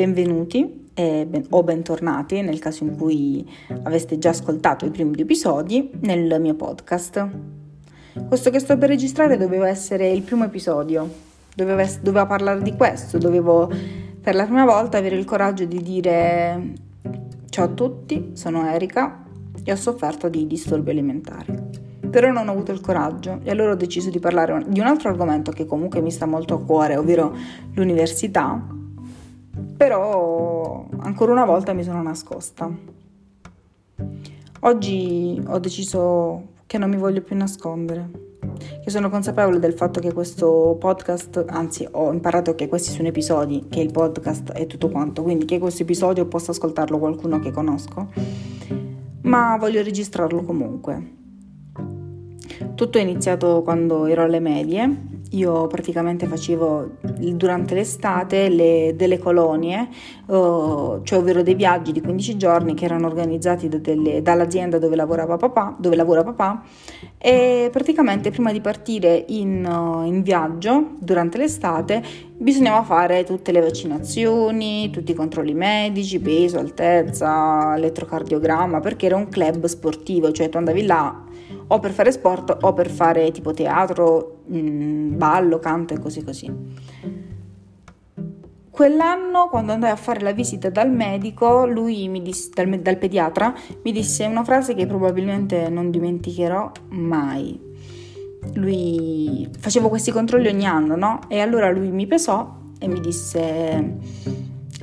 benvenuti ben, o bentornati nel caso in cui aveste già ascoltato i primi due episodi nel mio podcast. Questo che sto per registrare doveva essere il primo episodio, doveva, doveva parlare di questo, dovevo per la prima volta avere il coraggio di dire ciao a tutti, sono Erika e ho sofferto di disturbi alimentari. Però non ho avuto il coraggio e allora ho deciso di parlare di un altro argomento che comunque mi sta molto a cuore, ovvero l'università. Però ancora una volta mi sono nascosta. Oggi ho deciso che non mi voglio più nascondere, che sono consapevole del fatto che questo podcast, anzi ho imparato che questi sono episodi, che il podcast è tutto quanto, quindi che questo episodio possa ascoltarlo qualcuno che conosco, ma voglio registrarlo comunque. Tutto è iniziato quando ero alle medie io praticamente facevo durante l'estate le, delle colonie, uh, cioè ovvero dei viaggi di 15 giorni che erano organizzati da delle, dall'azienda dove, papà, dove, lavora papà. E praticamente prima di partire in, uh, in viaggio durante l'estate bisognava fare tutte le vaccinazioni, tutti i controlli medici, peso, altezza, elettrocardiogramma, perché era un club sportivo, cioè tu andavi là o per fare sport o per fare tipo teatro, mh, mm, ballo, canto e così così. Quell'anno, quando andai a fare la visita dal medico, lui mi disse, dal, dal pediatra, mi disse una frase che probabilmente non dimenticherò mai. Lui facevo questi controlli ogni anno, no? E allora lui mi pesò e mi disse: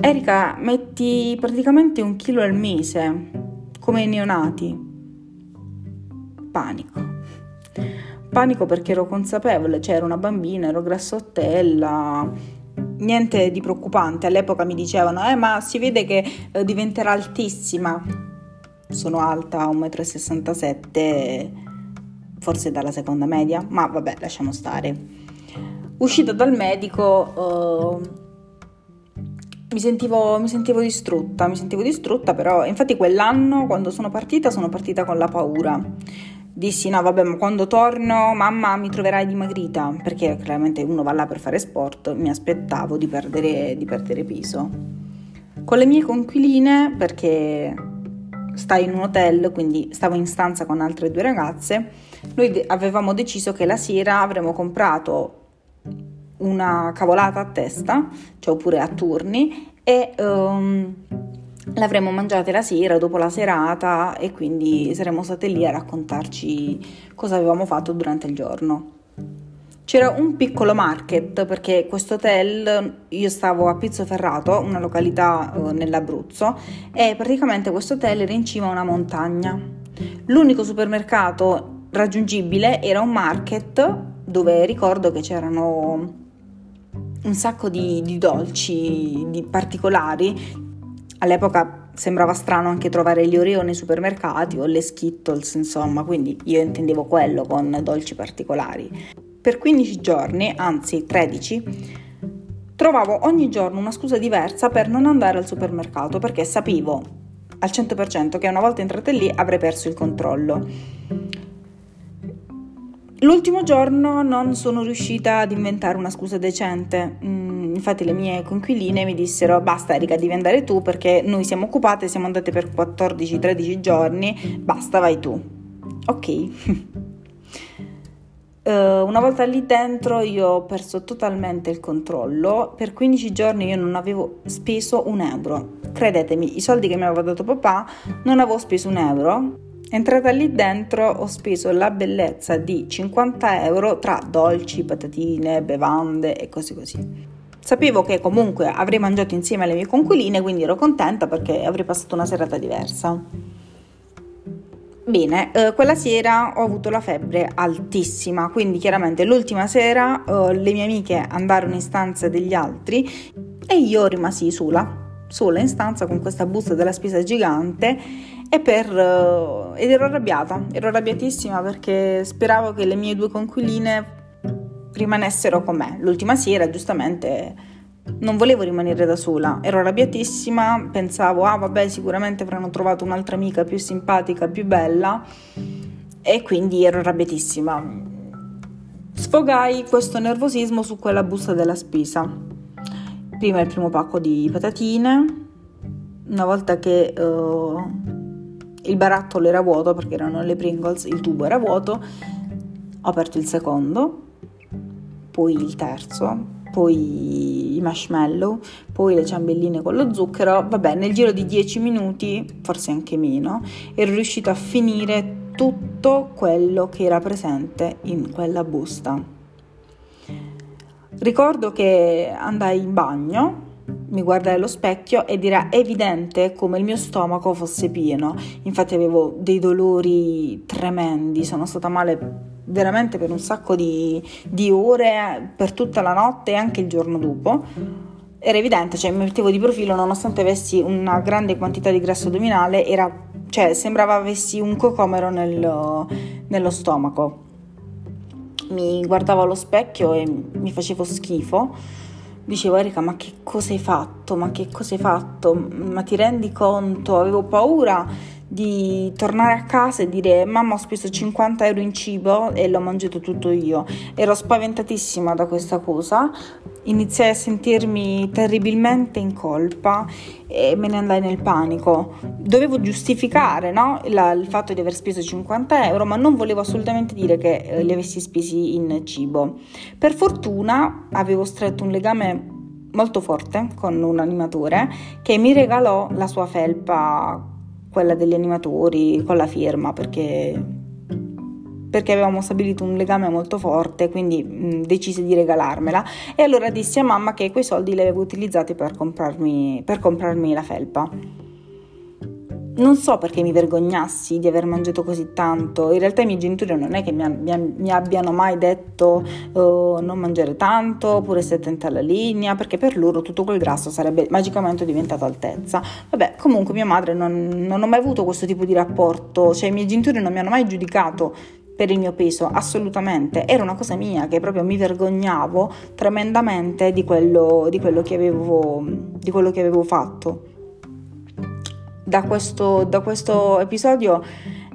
Erika, metti praticamente un chilo al mese, come i neonati panico. Panico perché ero consapevole, cioè ero una bambina, ero grassottella, niente di preoccupante. All'epoca mi dicevano, eh ma si vede che eh, diventerà altissima. Sono alta 1,67 m, forse dalla seconda media, ma vabbè, lasciamo stare. Uscita dal medico... Eh, mi sentivo, mi sentivo, distrutta, mi sentivo distrutta, però infatti quell'anno quando sono partita sono partita con la paura dissi no vabbè ma quando torno mamma mi troverai dimagrita. Perché chiaramente uno va là per fare sport mi aspettavo di perdere, di perdere peso. Con le mie conquiline perché stai in un hotel quindi stavo in stanza con altre due ragazze noi avevamo deciso che la sera avremmo comprato una cavolata a testa cioè oppure a turni e um, l'avremmo mangiata la sera dopo la serata e quindi saremmo state lì a raccontarci cosa avevamo fatto durante il giorno. C'era un piccolo market perché questo hotel, io stavo a Pizzoferrato, una località eh, nell'Abruzzo, e praticamente questo hotel era in cima a una montagna. L'unico supermercato raggiungibile era un market dove ricordo che c'erano un sacco di, di dolci di particolari All'epoca sembrava strano anche trovare gli Oreo nei supermercati o le Skittles, insomma, quindi io intendevo quello con dolci particolari. Per 15 giorni, anzi 13, trovavo ogni giorno una scusa diversa per non andare al supermercato perché sapevo al 100% che una volta entrate lì avrei perso il controllo. L'ultimo giorno non sono riuscita ad inventare una scusa decente. Infatti le mie conquiline mi dissero basta Erika devi andare tu perché noi siamo occupate, siamo andate per 14-13 giorni, basta vai tu. Ok. uh, una volta lì dentro io ho perso totalmente il controllo, per 15 giorni io non avevo speso un euro. Credetemi, i soldi che mi aveva dato papà non avevo speso un euro Entrata lì dentro ho speso la bellezza di 50 euro tra dolci, patatine, bevande e così così. Sapevo che comunque avrei mangiato insieme alle mie conquiline, quindi ero contenta perché avrei passato una serata diversa. Bene, eh, quella sera ho avuto la febbre altissima, quindi chiaramente l'ultima sera eh, le mie amiche andarono in stanza degli altri e io rimasi sola, sola in stanza con questa busta della spesa gigante per, uh, ed ero arrabbiata, ero arrabbiatissima perché speravo che le mie due conquiline rimanessero con me. L'ultima sera, giustamente, non volevo rimanere da sola, ero arrabbiatissima, pensavo, ah vabbè, sicuramente avranno trovato un'altra amica più simpatica, più bella, e quindi ero arrabbiatissima. Sfogai questo nervosismo su quella busta della spesa prima il primo pacco di patatine, una volta che uh, il barattolo era vuoto perché erano le Pringles, il tubo era vuoto, ho aperto il secondo, poi il terzo, poi i marshmallow, poi le ciambelline con lo zucchero. Vabbè, nel giro di 10 minuti, forse anche meno, ero riuscito a finire tutto quello che era presente in quella busta. Ricordo che andai in bagno, mi guardai allo specchio ed era evidente come il mio stomaco fosse pieno. Infatti avevo dei dolori tremendi, sono stata male veramente per un sacco di, di ore, per tutta la notte e anche il giorno dopo. Era evidente, cioè mi mettevo di profilo nonostante avessi una grande quantità di grasso addominale, era, cioè sembrava avessi un cocomero nel, nello stomaco mi guardavo allo specchio e mi facevo schifo, dicevo Erika ma che cosa hai fatto? Ma che cosa hai fatto? Ma ti rendi conto? Avevo paura di tornare a casa e dire mamma ho speso 50 euro in cibo e l'ho mangiato tutto io. Ero spaventatissima da questa cosa, iniziai a sentirmi terribilmente in colpa e me ne andai nel panico. Dovevo giustificare no? La, il fatto di aver speso 50 euro, ma non volevo assolutamente dire che eh, li avessi spesi in cibo. Per fortuna avevo stretto un legame molto forte con un animatore che mi regalò la sua felpa quella degli animatori con la firma perché, perché avevamo stabilito un legame molto forte, quindi mh, decise di regalarmela e allora dissi a mamma che quei soldi li avevo utilizzati per comprarmi, per comprarmi la felpa. Non so perché mi vergognassi di aver mangiato così tanto, in realtà i miei genitori non è che mi, mi, mi abbiano mai detto uh, non mangiare tanto oppure stai attenta alla linea, perché per loro tutto quel grasso sarebbe magicamente diventato altezza. Vabbè, comunque mia madre non, non ho mai avuto questo tipo di rapporto, cioè i miei genitori non mi hanno mai giudicato per il mio peso, assolutamente, era una cosa mia che proprio mi vergognavo tremendamente di quello, di quello, che, avevo, di quello che avevo fatto da questo, da questo episodio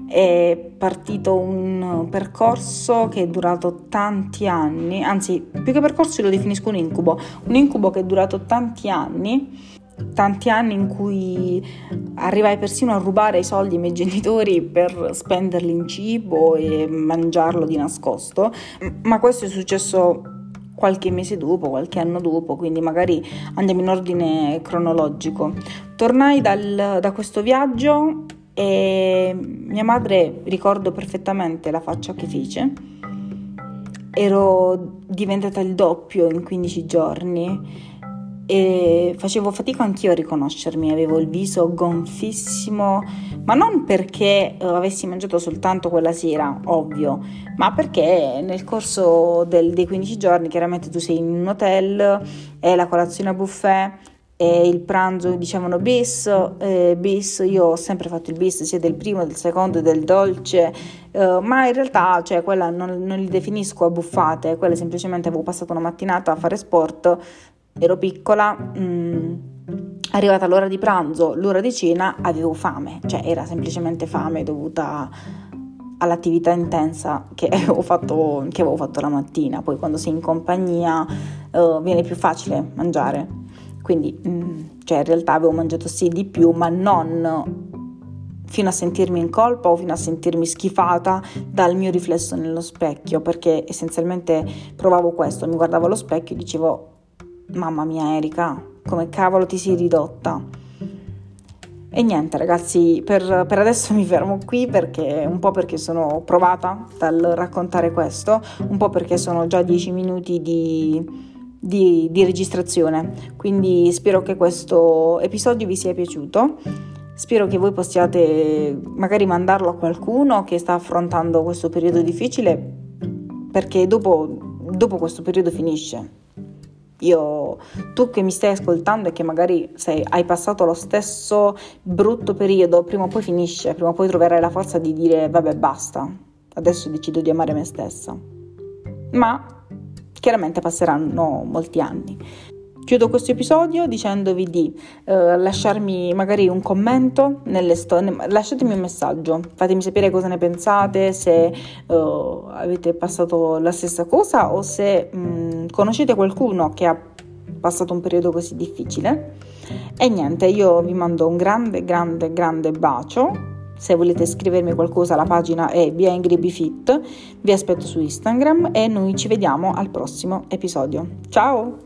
è partito un percorso che è durato tanti anni, anzi più che percorso lo definisco un incubo, un incubo che è durato tanti anni, tanti anni in cui arrivai persino a rubare i soldi ai miei genitori per spenderli in cibo e mangiarlo di nascosto, ma questo è successo qualche mese dopo, qualche anno dopo, quindi magari andiamo in ordine cronologico. Tornai dal, da questo viaggio e mia madre ricordo perfettamente la faccia che fece. Ero diventata il doppio in 15 giorni e facevo fatica anch'io a riconoscermi, avevo il viso gonfissimo, ma non perché avessi mangiato soltanto quella sera, ovvio, ma perché nel corso del, dei 15 giorni chiaramente tu sei in un hotel e la colazione a buffet e il pranzo dicevano bis, eh, bis, io ho sempre fatto il bis sia del primo, del secondo, del dolce, eh, ma in realtà cioè, quella non, non li definisco a buffate, quella semplicemente avevo passato una mattinata a fare sport ero piccola, mh, mm, arrivata l'ora di pranzo, l'ora di cena, avevo fame, cioè era semplicemente fame dovuta all'attività intensa che avevo fatto, che avevo fatto la mattina. Poi quando sei in compagnia uh, viene più facile mangiare. Quindi, mh, mm, cioè in realtà avevo mangiato sì di più, ma non fino a sentirmi in colpa o fino a sentirmi schifata dal mio riflesso nello specchio, perché essenzialmente provavo questo, mi guardavo allo specchio e dicevo Mamma mia Erika, come cavolo ti sei ridotta? E niente ragazzi, per, per, adesso mi fermo qui perché un po' perché sono provata dal raccontare questo, un po' perché sono già 10 minuti di, di, di registrazione, quindi spero che questo episodio vi sia piaciuto. Spero che voi possiate magari mandarlo a qualcuno che sta affrontando questo periodo difficile perché dopo, dopo questo periodo finisce io, tu che mi stai ascoltando e che magari sei, hai passato lo stesso brutto periodo, prima o poi finisce, prima o poi troverai la forza di dire vabbè basta, adesso decido di amare me stessa. Ma chiaramente passeranno molti anni. Chiudo questo episodio dicendovi di eh, lasciarmi magari un commento storie, lasciatemi un messaggio, fatemi sapere cosa ne pensate, se eh, avete passato la stessa cosa o se mh, mm, conoscete qualcuno che ha passato un periodo così difficile. E niente, io vi mando un grande, grande, grande bacio. Se volete scrivermi qualcosa, la pagina è via Ingribifit. Vi aspetto su Instagram e noi ci vediamo al prossimo episodio. Ciao!